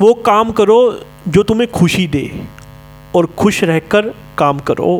वो काम करो जो तुम्हें खुशी दे और खुश रहकर काम करो।